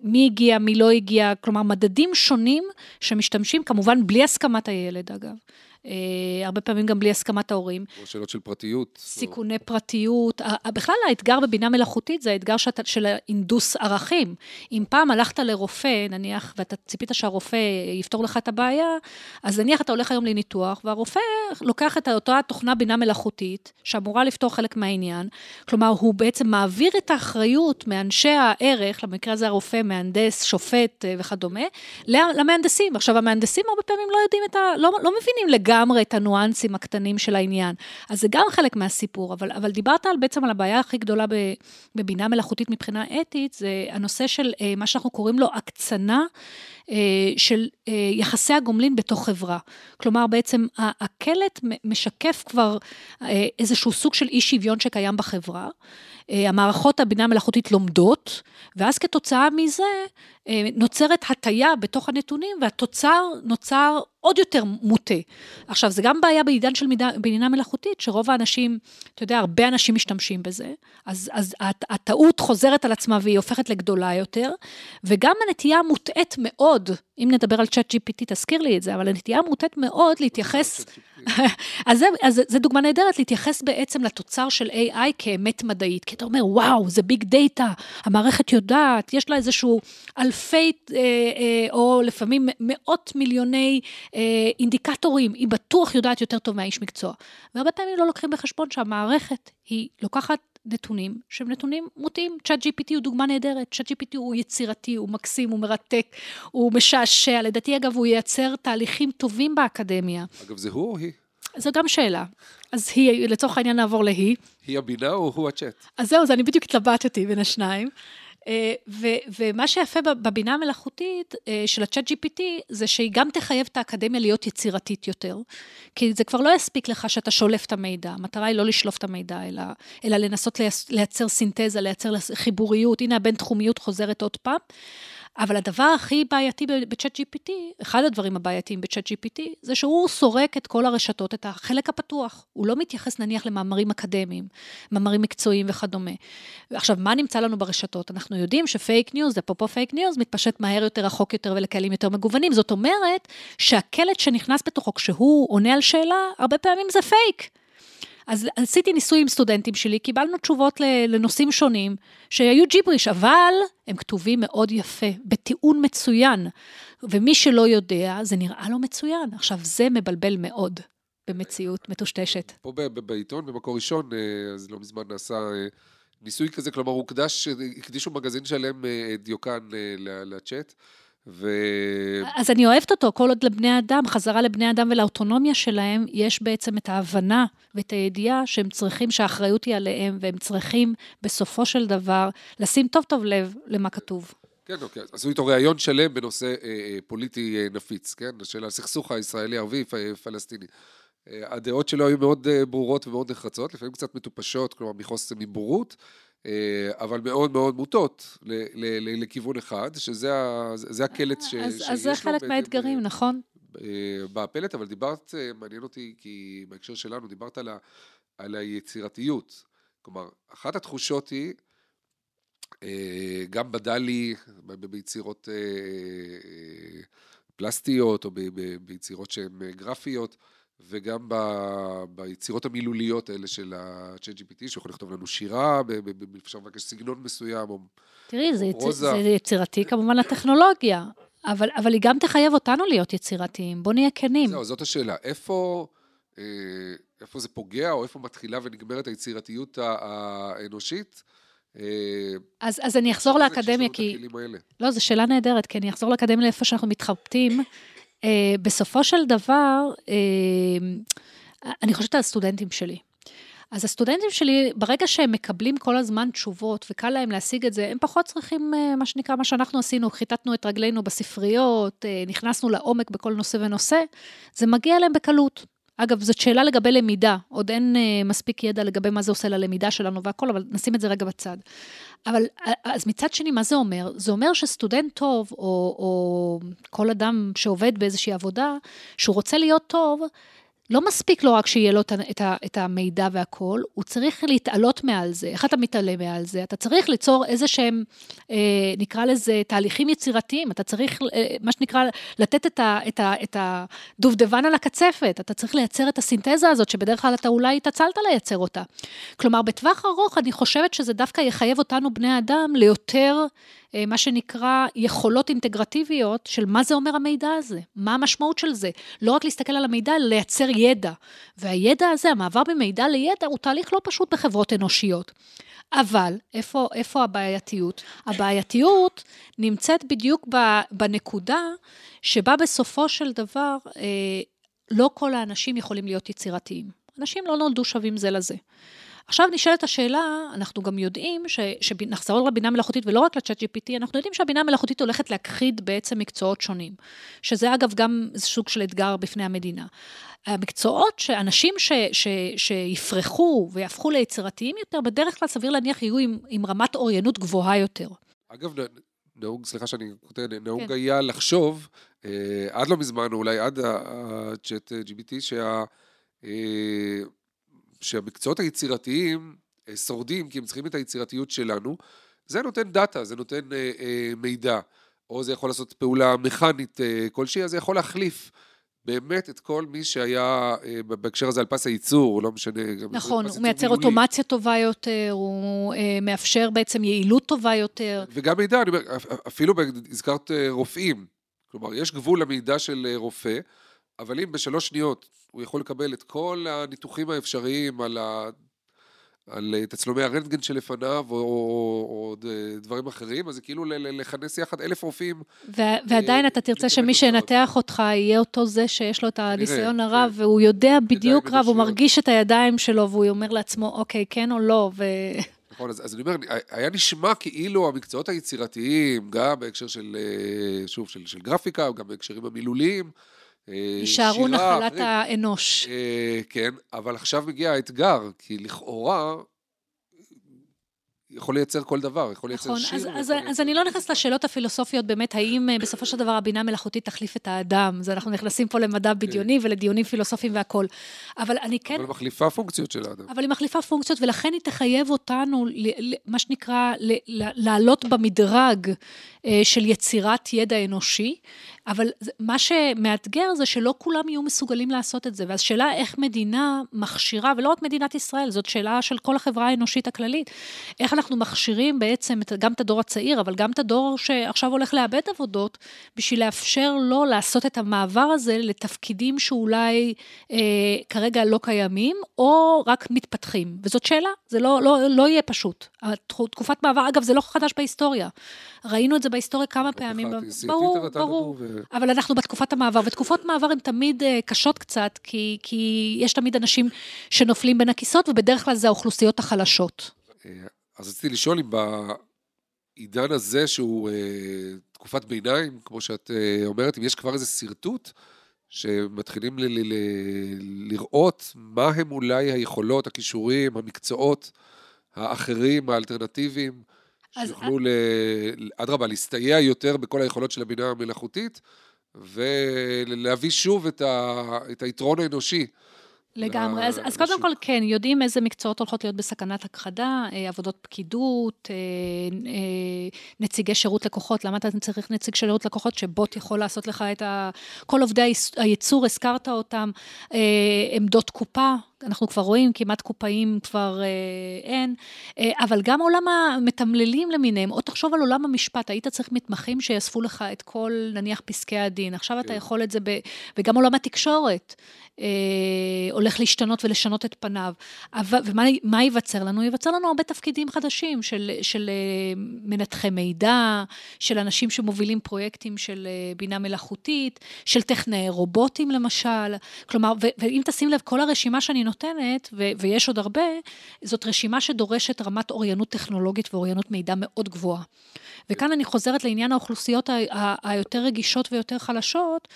מי הגיע, מי לא הגיע, כלומר, מדדים שונים שמשתמשים, כמובן בלי הסכמת הילד, אגב. אה, הרבה פעמים גם בלי הסכמת ההורים. או שאלות של פרטיות. סיכוני או... פרטיות. בכלל האתגר בבינה מלאכותית זה האתגר שאת, של האינדוס ערכים. אם פעם הלכת לרופא, נניח, ואתה ציפית שהרופא יפתור לך את הבעיה, אז נניח אתה הולך היום לניתוח, והרופא לוקח את אותה תוכנה בינה מלאכותית, שאמורה לפתור חלק מהעניין, כלומר, הוא בעצם מעביר את האחריות מאנשי הערך, למקרה הזה הרופא, מהנדס, שופט אה, וכדומה, למהנדסים. עכשיו, המהנדסים הרבה פעמים לא יודעים את ה... לא, לא מבינים לגמרי. לגמרי את הניואנסים הקטנים של העניין. אז זה גם חלק מהסיפור, אבל, אבל דיברת על, בעצם על הבעיה הכי גדולה בבינה מלאכותית מבחינה אתית, זה הנושא של אה, מה שאנחנו קוראים לו הקצנה. אה, של אה, יחסי הגומלין בתוך חברה. כלומר, בעצם הקלט משקף כבר איזשהו סוג של אי שוויון שקיים בחברה. המערכות הבינה המלאכותית לומדות, ואז כתוצאה מזה נוצרת הטיה בתוך הנתונים, והתוצר נוצר עוד יותר מוטה. עכשיו, זה גם בעיה בעידן של בינה מלאכותית, שרוב האנשים, אתה יודע, הרבה אנשים משתמשים בזה, אז, אז הטעות חוזרת על עצמה והיא הופכת לגדולה יותר, וגם הנטייה מוטעית מאוד, אם נדבר על צ'אט GPT, תזכיר לי את זה, אבל הנטייה מוטעית מאוד להתייחס, אז, זה, זה דוגמה נהדרת, להתייחס בעצם לתוצר של AI כאמת מדעית, כי אתה אומר, וואו, זה ביג דאטה, המערכת יודעת, יש לה איזשהו אלפי, אה, אה, או לפעמים מאות מיליוני אה, אינדיקטורים, היא בטוח יודעת יותר טוב מהאיש מקצוע. והרבה פעמים לא לוקחים בחשבון שהמערכת היא לוקחת נתונים שהם נתונים מוטעים. צ'אט GPT הוא דוגמה נהדרת, צ'אט GPT הוא יצירתי, הוא מקסים, הוא מרתק, הוא משעשע. לדעתי, אגב, הוא ייצר תהליכים טובים באקדמיה. אגב, זה הוא או היא? זו גם שאלה. אז היא, לצורך העניין נעבור להיא. היא הבינה או הוא הצ'אט? אז זהו, אז אני בדיוק התלבטתי בין השניים. אה, ו- ומה שיפה בבינה המלאכותית אה, של ה-chat GPT, זה שהיא גם תחייב את האקדמיה להיות יצירתית יותר, כי זה כבר לא יספיק לך שאתה שולף את המידע, המטרה היא לא לשלוף את המידע, אלא, אלא לנסות לייצר סינתזה, לייצר חיבוריות, הנה הבין-תחומיות חוזרת עוד פעם. אבל הדבר הכי בעייתי בצ'אט GPT, אחד הדברים הבעייתיים בצ'אט GPT, זה שהוא סורק את כל הרשתות, את החלק הפתוח. הוא לא מתייחס נניח למאמרים אקדמיים, מאמרים מקצועיים וכדומה. עכשיו, מה נמצא לנו ברשתות? אנחנו יודעים ש fake news, אפרופו fake news, מתפשט מהר יותר, רחוק יותר ולקהלים יותר מגוונים. זאת אומרת שהקלט שנכנס בתוכו כשהוא עונה על שאלה, הרבה פעמים זה פייק. אז עשיתי ניסוי עם סטודנטים שלי, קיבלנו תשובות לנושאים שונים, שהיו ג'יבריש, אבל הם כתובים מאוד יפה, בטיעון מצוין. ומי שלא יודע, זה נראה לו מצוין. עכשיו, זה מבלבל מאוד במציאות מטושטשת. פה בעיתון, במקור ראשון, אה, אז לא מזמן נעשה אה, ניסוי כזה, כלומר, הוקדש, הקדישו מגזין שלם אה, דיוקן לצ'אט. ו... אז אני אוהבת אותו, כל עוד לבני אדם, חזרה לבני אדם ולאוטונומיה שלהם, יש בעצם את ההבנה ואת הידיעה שהם צריכים, שהאחריות היא עליהם, והם צריכים בסופו של דבר לשים טוב טוב לב למה כתוב. כן, אוקיי. עשו איתו ראיון שלם בנושא אה, אה, פוליטי אה, נפיץ, כן? של הסכסוך הישראלי-ערבי פלסטיני. אה, הדעות שלו היו מאוד אה, ברורות ומאוד נחרצות, לפעמים קצת מטופשות, כלומר מחוסר מבורות. אה, אבל מאוד מאוד מוטות לכיוון אחד, שזה הקלט שיש לו. אז זה חלק מהאתגרים, נכון? בפלט, אבל דיברת, מעניין אותי, כי בהקשר שלנו, דיברת על, ה, על היצירתיות. כלומר, אחת התחושות היא, גם בדלי, ביצירות פלסטיות, או ביצירות שהן גרפיות, וגם ב, ביצירות המילוליות האלה של ה-ChatGPT, שיכול לכתוב לנו שירה, אפשר לבקש סגנון מסוים, או תראי, זה, פרוזה. זה יצירתי כמובן לטכנולוגיה, אבל, אבל היא גם תחייב אותנו להיות יצירתיים, בוא נהיה כנים. זהו, זאת השאלה. איפה, אה, איפה זה פוגע, או איפה מתחילה ונגמרת היצירתיות האנושית? אה, אז, אז אני אחזור לאקדמיה, כי... לא, זו שאלה נהדרת, כי אני אחזור לאקדמיה לאיפה שאנחנו מתחבטים. Uh, בסופו של דבר, uh, אני חושבת על הסטודנטים שלי. אז הסטודנטים שלי, ברגע שהם מקבלים כל הזמן תשובות וקל להם להשיג את זה, הם פחות צריכים, uh, מה שנקרא, מה שאנחנו עשינו, חיטטנו את רגלינו בספריות, נכנסנו לעומק בכל נושא ונושא, זה מגיע להם בקלות. אגב, זאת שאלה לגבי למידה, עוד אין uh, מספיק ידע לגבי מה זה עושה ללמידה שלנו והכל, אבל נשים את זה רגע בצד. אבל אז מצד שני, מה זה אומר? זה אומר שסטודנט טוב, או, או כל אדם שעובד באיזושהי עבודה, שהוא רוצה להיות טוב, לא מספיק לו רק שיהיה לו את, את, המידע והכול, הוא צריך להתעלות מעל זה. איך אתה מתעלה מעל זה? אתה צריך ליצור איזה שהם, אה, נקרא לזה, תהליכים יצירתיים. אתה צריך, אה, מה שנקרא, לתת את, ה, את, ה, את הדובדבן על הקצפת. אתה צריך לייצר את הסינתזה הזאת, שבדרך כלל אתה אולי התעצלת לייצר אותה. כלומר, בטווח ארוך, אני חושבת שזה דווקא יחייב אותנו, בני אדם, ליותר... אה, מה שנקרא יכולות אינטגרטיביות של מה זה אומר המידע הזה, מה המשמעות של זה. לא רק להסתכל על המידע, אלא לייצר ידע. והידע הזה, המעבר ממידע לידע, הוא תהליך לא פשוט בחברות אנושיות. אבל איפה, איפה הבעייתיות? הבעייתיות נמצאת בדיוק בנקודה שבה בסופו של דבר אה, לא כל האנשים יכולים להיות יצירתיים. אנשים לא נולדו שווים זה לזה. עכשיו נשאלת השאלה, אנחנו גם יודעים, שנחזור לבינה מלאכותית ולא רק לצ'אט GPT, אנחנו יודעים שהבינה המלאכותית הולכת להכחיד בעצם מקצועות שונים, שזה אגב גם סוג של אתגר בפני המדינה. המקצועות שאנשים ש, ש, שיפרחו ויהפכו ליצירתיים יותר, בדרך כלל סביר להניח יהיו עם, עם רמת אוריינות גבוהה יותר. אגב, נהוג, סליחה שאני כותב, נהוג כן. היה לחשוב, אה, עד לא מזמן, אולי עד ה-chat GPT, שה... אה, שהמקצועות היצירתיים אה, שורדים כי הם צריכים את היצירתיות שלנו, זה נותן דאטה, זה נותן אה, אה, מידע, או זה יכול לעשות פעולה מכנית אה, כלשהי, אז זה יכול להחליף. באמת את כל מי שהיה אה, בהקשר הזה על פס הייצור, לא משנה. נכון, הוא מייצר מיולי. אוטומציה טובה יותר, הוא אה, מאפשר בעצם יעילות טובה יותר. וגם מידע, אני אומר, אפילו הזכרת רופאים, כלומר, יש גבול למידע של רופא, אבל אם בשלוש שניות הוא יכול לקבל את כל הניתוחים האפשריים על, ה... על תצלומי הרנטגן שלפניו, או, או, או דברים אחרים, אז זה כאילו לכנס יחד אלף רופאים. ו- ועדיין אה, אתה תרצה שמי שינתח אותך יהיה אותו זה שיש לו את הניסיון הרב, כן. והוא יודע בדיוק רב, הוא מרגיש את הידיים שלו, והוא אומר לעצמו, אוקיי, כן או לא, ו... נכון, אז, אז אני אומר, היה נשמע כאילו המקצועות היצירתיים, גם בהקשר של, אה, שוב, של, של גרפיקה, גם בהקשרים המילוליים, אה, יישארו נחלת האנוש. אה, כן, אבל עכשיו מגיע האתגר, כי לכאורה יכול לייצר כל דבר, יכול לייצר נכון, שיר. אז, אז, לייצר... אז אני לא נכנסת לשאלות הפילוסופיות באמת, האם אה, בסופו של דבר הבינה המלאכותית תחליף את האדם. אז אנחנו נכנסים פה למדע כן. בדיוני כן. ולדיונים פילוסופיים והכול. אבל אני כן... אבל מחליפה פונקציות של האדם. אבל היא מחליפה פונקציות, ולכן היא תחייב אותנו, מה שנקרא, לעלות במדרג של יצירת ידע אנושי. אבל מה שמאתגר זה שלא כולם יהיו מסוגלים לעשות את זה. ואז שאלה איך מדינה מכשירה, ולא רק מדינת ישראל, זאת שאלה של כל החברה האנושית הכללית, איך אנחנו מכשירים בעצם גם את הדור הצעיר, אבל גם את הדור שעכשיו הולך לאבד עבודות, בשביל לאפשר לו לעשות את המעבר הזה לתפקידים שאולי אה, כרגע לא קיימים, או רק מתפתחים. וזאת שאלה, זה לא, לא, לא יהיה פשוט. תקופת מעבר, אגב, זה לא חדש בהיסטוריה. ראינו את זה בהיסטוריה כמה פעמים. ברור, ברור. אבל אנחנו בתקופת המעבר, ותקופות מעבר הן תמיד uh, קשות קצת, כי, כי יש תמיד אנשים שנופלים בין הכיסאות, ובדרך כלל זה האוכלוסיות החלשות. אה, אז רציתי לשאול אם בעידן הזה, שהוא uh, תקופת ביניים, כמו שאת uh, אומרת, אם יש כבר איזה שרטוט, שמתחילים ל- ל- ל- לראות מה הם אולי היכולות, הכישורים, המקצועות האחרים, האלטרנטיביים, שיוכלו, אדרבה, להסתייע יותר בכל היכולות של הבינה המלאכותית, ולהביא שוב את, ה, את היתרון האנושי. לגמרי. אז, אז קודם כל, כן, יודעים איזה מקצועות הולכות להיות בסכנת הכחדה, אה, עבודות פקידות, אה, אה, נציגי שירות לקוחות. למה אתה צריך נציג שירות לקוחות שבוט יכול לעשות לך את ה... כל עובדי הייצור, הזכרת אותם, עמדות קופה, אנחנו כבר רואים, כמעט קופאים כבר אה, אין, אה, אבל גם עולם המתמללים למיניהם, או תחשוב על עולם המשפט, היית צריך מתמחים שיאספו לך את כל, נניח, פסקי הדין, עכשיו כן. אתה יכול את זה, ב, וגם עולם התקשורת אה, הולך להשתנות ולשנות את פניו. אבל, ומה ייווצר לנו? ייווצר לנו הרבה תפקידים חדשים של, של אה, מנתחי מידע, של אנשים שמובילים פרויקטים של אה, בינה מלאכותית, של טכנאי רובוטים למשל, כלומר, ו, ואם תשים לב, כל הרשימה שאני נותנת, ו- ויש עוד הרבה, זאת רשימה שדורשת רמת אוריינות טכנולוגית ואוריינות מידע מאוד גבוהה. וכאן אני חוזרת לעניין האוכלוסיות היותר רגישות ויותר חלשות,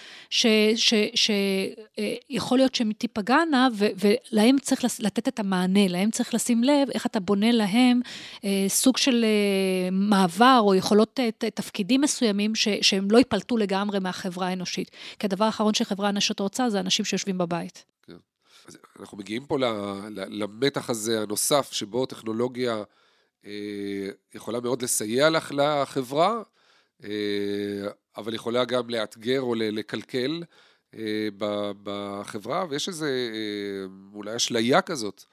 שיכול להיות שהן תיפגענה, ולהם צריך לתת את המענה, להם צריך לשים לב איך אתה בונה להם אה, סוג של אה, מעבר או יכולות אה, תפקידים מסוימים, שהם לא ייפלטו לגמרי מהחברה האנושית. כי הדבר האחרון שחברה אנושית רוצה זה אנשים שיושבים בבית. אז אנחנו מגיעים פה למתח הזה הנוסף, שבו טכנולוגיה אה, יכולה מאוד לסייע לך לחברה, אה, אבל יכולה גם לאתגר או לקלקל אה, בחברה, ויש איזה אולי אשליה כזאת,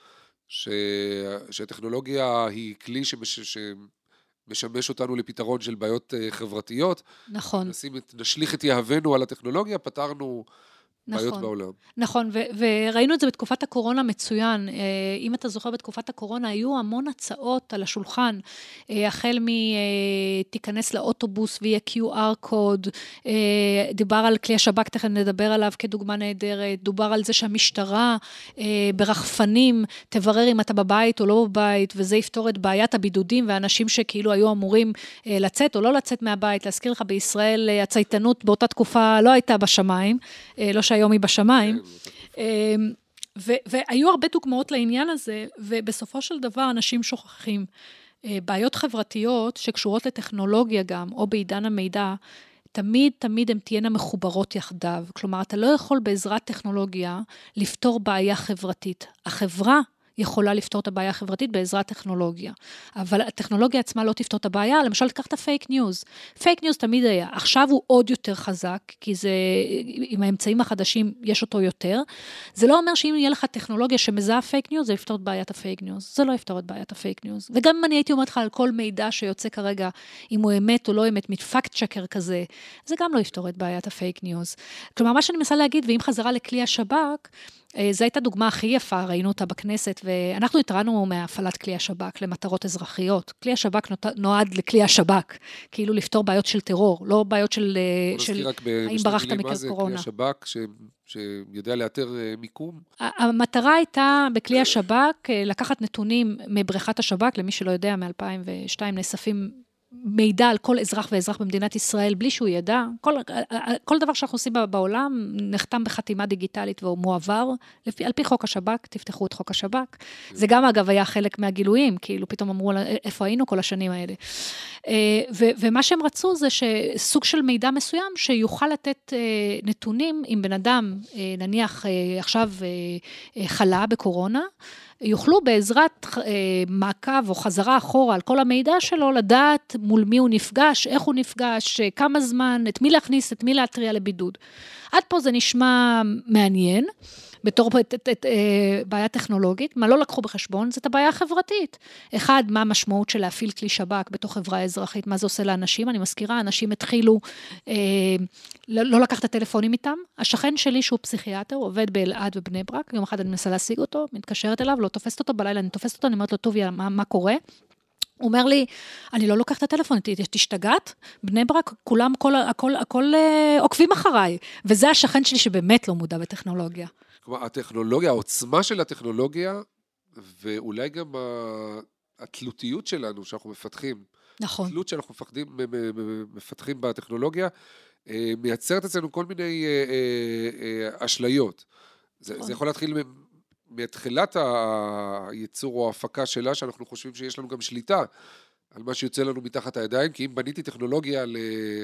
שהטכנולוגיה היא כלי שמש, שמשמש אותנו לפתרון של בעיות חברתיות. נכון. נשים את, נשליך את יהבנו על הטכנולוגיה, פתרנו נכון, בעיות בעולם. נכון, ו- וראינו את זה בתקופת הקורונה מצוין. אה, אם אתה זוכר, בתקופת הקורונה היו המון הצעות על השולחן, אה, החל מ"תיכנס אה, לאוטובוס ויהיה QR קוד", דובר על כלי השב"כ, תכף נדבר עליו כדוגמה נהדרת, דובר על זה שהמשטרה ברחפנים תברר אם אתה בבית או לא בבית, וזה יפתור את בעיית הבידודים והאנשים שכאילו היו אמורים לצאת או לא לצאת מהבית. להזכיר לך, בישראל הצייתנות באותה תקופה לא הייתה בשמיים, לא ש... שהיום היא בשמיים. כן, אמ, והיו הרבה דוגמאות לעניין הזה, ובסופו של דבר אנשים שוכחים. אה, בעיות חברתיות שקשורות לטכנולוגיה גם, או בעידן המידע, תמיד תמיד הן תהיינה מחוברות יחדיו. כלומר, אתה לא יכול בעזרת טכנולוגיה לפתור בעיה חברתית. החברה יכולה לפתור את הבעיה החברתית בעזרת טכנולוגיה. אבל הטכנולוגיה עצמה לא תפתור את הבעיה, למשל, תיקח את ה fake news. fake news תמיד היה, עכשיו הוא עוד יותר חזק, כי זה, עם האמצעים החדשים יש אותו יותר. זה לא אומר שאם יהיה לך טכנולוגיה שמזהה fake news, זה יפתור את בעיית ה fake news. זה לא יפתור את בעיית ה fake news. וגם אם אני הייתי אומרת לך על כל מידע שיוצא כרגע, אם הוא אמת או לא אמת, מ fact checker כזה, זה גם לא יפתור את בעיית ה fake news. כלומר, מה שאני מנסה להגיד, ועם חזרה לכלי השב"כ, זו הייתה דוגמה הכי יפה, ראינו אותה בכנסת, ואנחנו התרענו מהפעלת כלי השב"כ למטרות אזרחיות. כלי השב"כ נועד לכלי השב"כ, כאילו לפתור בעיות של טרור, לא בעיות של... אה, של האם ברחת מקרה קורונה. מה זה כלי השב"כ ש... שיודע לאתר אה, מיקום? המטרה הייתה בכלי השב"כ לקחת נתונים מבריכת השב"כ, למי שלא יודע, מ-2002 נאספים מידע על כל אזרח ואזרח במדינת ישראל בלי שהוא ידע. כל, כל דבר שאנחנו עושים בעולם נחתם בחתימה דיגיטלית והוא מועבר, לפי, על פי חוק השב"כ, תפתחו את חוק השב"כ. זה גם אגב היה חלק מהגילויים, כאילו פתאום אמרו איפה היינו כל השנים האלה. אה, ו, ומה שהם רצו זה שסוג של מידע מסוים שיוכל לתת אה, נתונים אם בן אדם, אה, נניח עכשיו חלה בקורונה, יוכלו בעזרת אה, מעקב או חזרה אחורה על כל המידע שלו, לדעת מול מי הוא נפגש, איך הוא נפגש, אה, כמה זמן, את מי להכניס, את מי להתריע לבידוד. עד פה זה נשמע מעניין. בתור אה, בעיה טכנולוגית, מה לא לקחו בחשבון, זה את הבעיה החברתית. אחד, מה המשמעות של להפעיל כלי שב"כ בתוך חברה אזרחית, מה זה עושה לאנשים? אני מזכירה, אנשים התחילו אה, לא, לא לקחת את הטלפונים איתם. השכן שלי, שהוא פסיכיאטר, עובד באלעד ובני ברק, יום אחד אני מנסה להשיג אותו, מתקשרת אליו, לא תופסת אותו, בלילה אני תופסת אותו, אני אומרת לו, טוביה, מה, מה קורה? הוא אומר לי, אני לא לוקח את הטלפון, את השתגעת? בני ברק, כולם, הכל, הכל, הכל אה, עוקבים אחריי. וזה השכן שלי שבאמת לא מודע בטכנולוגיה. כלומר, הטכנולוגיה, העוצמה של הטכנולוגיה, ואולי גם התלותיות שלנו שאנחנו מפתחים. נכון. התלות שאנחנו מפחדים, מפתחים בטכנולוגיה, אה, מייצרת אצלנו כל מיני אה, אשליות. זה, זה נכון. יכול להתחיל מתחילת הייצור או ההפקה שלה, שאנחנו חושבים שיש לנו גם שליטה על מה שיוצא לנו מתחת הידיים, כי אם בניתי טכנולוגיה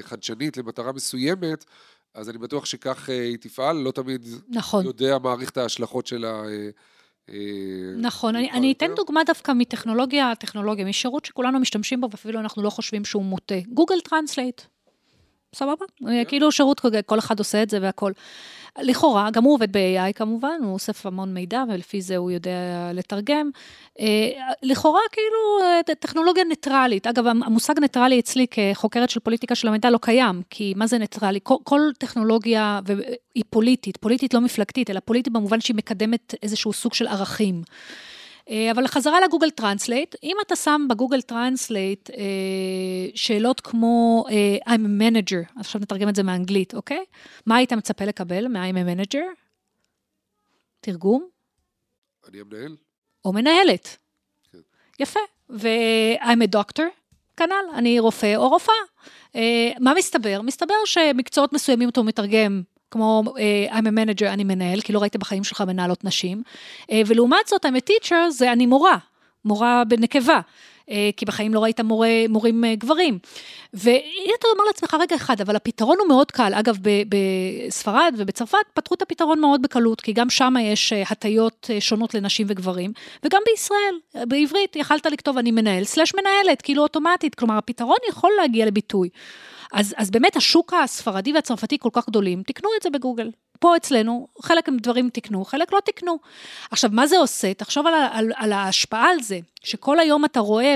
חדשנית למטרה מסוימת, אז אני בטוח שכך אה, היא תפעל, לא תמיד נכון. יודע מעריך את ההשלכות של ה... אה, אה, נכון, אני, אני אתן דוגמה דווקא מטכנולוגיה, טכנולוגיה, משירות שכולנו משתמשים בו ואפילו אנחנו לא חושבים שהוא מוטה. Google Translate. סבבה? כן. כאילו שירות, כל אחד עושה את זה והכל. לכאורה, גם הוא עובד ב-AI כמובן, הוא אוסף המון מידע ולפי זה הוא יודע לתרגם. אה, לכאורה, כאילו, אה, טכנולוגיה ניטרלית. אגב, המושג ניטרלי אצלי כחוקרת של פוליטיקה של המידע לא קיים, כי מה זה ניטרלי? כל, כל טכנולוגיה היא פוליטית, פוליטית לא מפלגתית, אלא פוליטית במובן שהיא מקדמת איזשהו סוג של ערכים. אה, אבל חזרה ל Google Translate, אם אתה שם ב Google Translate אה, שאלות כמו אה, I'm a manager, עכשיו נתרגם את זה מאנגלית, אוקיי? מה היית מצפה לקבל מ-I'm a manager? תרגום? אני המנהל. או מנהלת. כן. יפה. ו-I'm a doctor, כנ"ל, אני רופא או רופאה. מה מסתבר? מסתבר שמקצועות מסוימים אתה מתרגם כמו uh, I'm a manager, אני מנהל, כי לא ראית בחיים שלך מנהלות נשים, uh, ולעומת זאת, I'm a teacher, זה אני מורה, מורה בנקבה. אה, כי בחיים לא ראית מורה, מורים אה, גברים. ואתה אומר לעצמך, רגע אחד, אבל הפתרון הוא מאוד קל. אגב, בספרד ובצרפת פתרו את הפתרון מאוד בקלות, כי גם שם יש אה, הטיות שונות לנשים וגברים, וגם בישראל, בעברית, יכלת לכתוב אני מנהל, סלש מנהלת, כאילו אוטומטית, כלומר, הפתרון יכול להגיע לביטוי. אז, אז באמת השוק הספרדי והצרפתי כל כך גדולים, תקנו את זה בגוגל. פה אצלנו, חלק דברים תקנו, חלק לא תקנו. עכשיו, מה זה עושה? תחשוב על, על, על ההשפעה על זה, שכל היום אתה רואה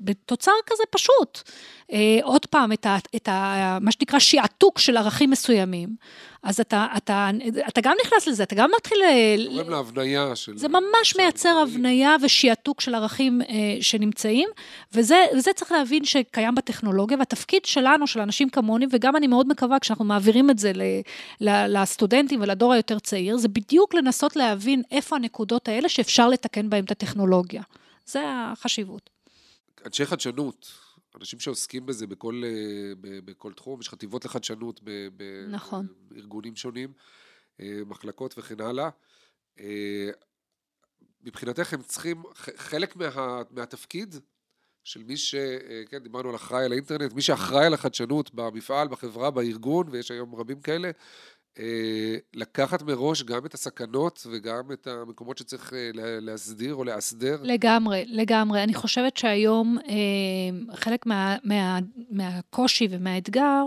בתוצר כזה פשוט, אה, עוד פעם, את, ה, את ה, מה שנקרא שעתוק של ערכים מסוימים. אז אתה, אתה, אתה גם נכנס לזה, אתה גם מתחיל... גורם להבניה של... זה ממש מייצר הבניה ושיעתוק של ערכים אה, שנמצאים, וזה, וזה צריך להבין שקיים בטכנולוגיה, והתפקיד שלנו, של אנשים כמוני, וגם אני מאוד מקווה, כשאנחנו מעבירים את זה ל, ל, לסטודנטים ולדור היותר צעיר, זה בדיוק לנסות להבין איפה הנקודות האלה שאפשר לתקן בהן את הטכנולוגיה. זה החשיבות. אנשי חדשנות, אנשים שעוסקים בזה בכל, אה, בכל תחום, יש חטיבות לחדשנות נכון. בארגונים שונים, אה, מחלקות וכן הלאה. אה, מבחינתך הם צריכים, חלק מה, מהתפקיד של מי ש... כן, דיברנו על אחראי על האינטרנט, מי שאחראי על החדשנות במפעל, בחברה, בארגון, ויש היום רבים כאלה, לקחת מראש גם את הסכנות וגם את המקומות שצריך אה, להסדיר או לאסדר? לגמרי, לגמרי. אני חושבת שהיום אה, חלק מה, מה, מהקושי ומהאתגר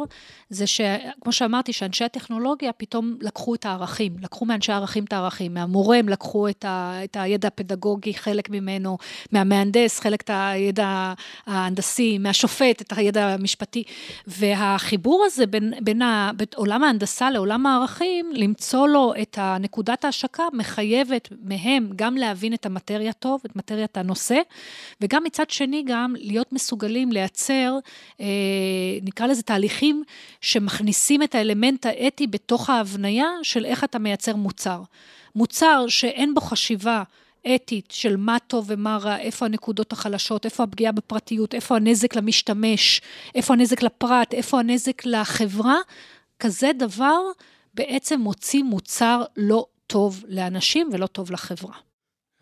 זה שכמו שאמרתי, שאנשי הטכנולוגיה פתאום לקחו את הערכים, לקחו מאנשי הערכים את הערכים, מהמורה הם לקחו את, ה, את הידע הפדגוגי, חלק ממנו, מהמהנדס, חלק את הידע ההנדסי, מהשופט, את הידע המשפטי. והחיבור הזה בין, בין, ה, בין עולם ההנדסה לעולם ה... הערכים, למצוא לו את הנקודת ההשקה, מחייבת מהם גם להבין את המטריה טוב, את מטריית הנושא, וגם מצד שני גם להיות מסוגלים לייצר, אה, נקרא לזה תהליכים שמכניסים את האלמנט האתי בתוך ההבניה של איך אתה מייצר מוצר. מוצר שאין בו חשיבה, אתית של מה טוב ומה רע, איפה הנקודות החלשות, איפה הפגיעה בפרטיות, איפה הנזק למשתמש, איפה הנזק לפרט, איפה הנזק לחברה, כזה דבר בעצם מוציא מוצר לא טוב לאנשים ולא טוב לחברה.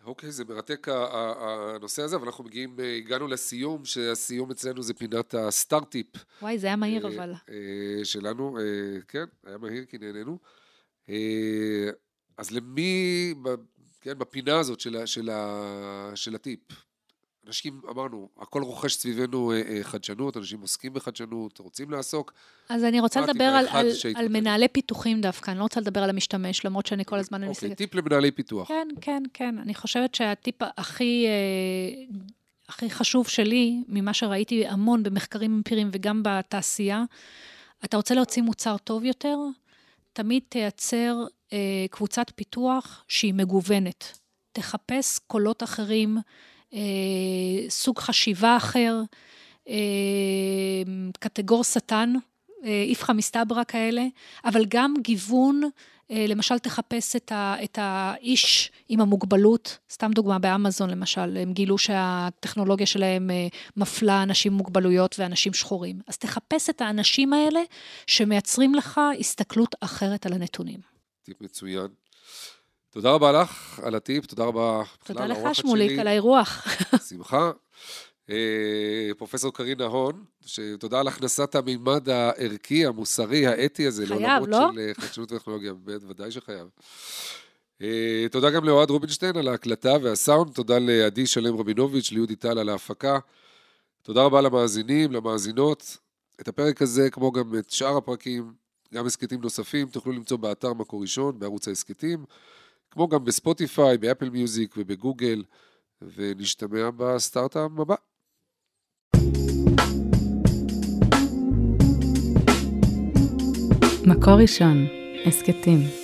אוקיי, זה מרתק הנושא הזה, אבל אנחנו מגיעים, אה, הגענו לסיום, שהסיום אצלנו זה פינת הסטארט-טיפ. וואי, זה היה מהיר אה, אבל. אה, שלנו, כן, היה מהיר כי נהנינו. אז למי, כן, בפינה הזאת של הטיפ, אנשים, אמרנו, הכל רוכש סביבנו אה, אה, חדשנות, אנשים עוסקים בחדשנות, רוצים לעסוק. אז אני רוצה לדבר על, על, על מנהלי פיתוחים דווקא, אני לא רוצה לדבר על המשתמש, למרות שאני כל הזמן... אוקיי, טיפ למנהלי פיתוח. כן, כן, כן. אני חושבת שהטיפ הכי... אה, הכי חשוב שלי, ממה שראיתי המון במחקרים אמפיריים וגם בתעשייה, אתה רוצה להוציא מוצר טוב יותר, תמיד תייצר קבוצת פיתוח שהיא מגוונת. תחפש קולות אחרים, סוג חשיבה אחר, אה, קטגור שטן, אה, איפכא מסתברא כאלה, אבל גם גיוון, למשל תחפש את, ה, את האיש עם המוגבלות, סתם דוגמה באמזון למשל, הם גילו שהטכנולוגיה שלהם מפלה אנשים עם מוגבלויות ואנשים שחורים. אז תחפש את האנשים האלה שמייצרים לך הסתכלות אחרת על הנתונים. טיפ מצוין. תודה רבה לך על הטיפ, תודה רבה תודה לך, שמוליק, על האירוח. שמחה. אה, פרופסור קרינה הון, שתודה על הכנסת המימד הערכי, המוסרי, האתי הזה, חייב, לעולמות לא? של אה, חדשנות וטכנולוגיה, ודאי שחייב. אה, תודה גם לאוהד רובינשטיין על ההקלטה והסאונד, תודה לעדי שלם רבינוביץ', ליהודי טל על ההפקה. תודה רבה למאזינים, למאזינות. את הפרק הזה, כמו גם את שאר הפרקים, גם הסכתים נוספים, תוכלו למצוא באתר מקור ראשון, בערוץ ההסכתים. כמו גם בספוטיפיי, באפל מיוזיק ובגוגל, ונשתמע בסטארט-אפ הבא. מקור ראשון, הסכתים.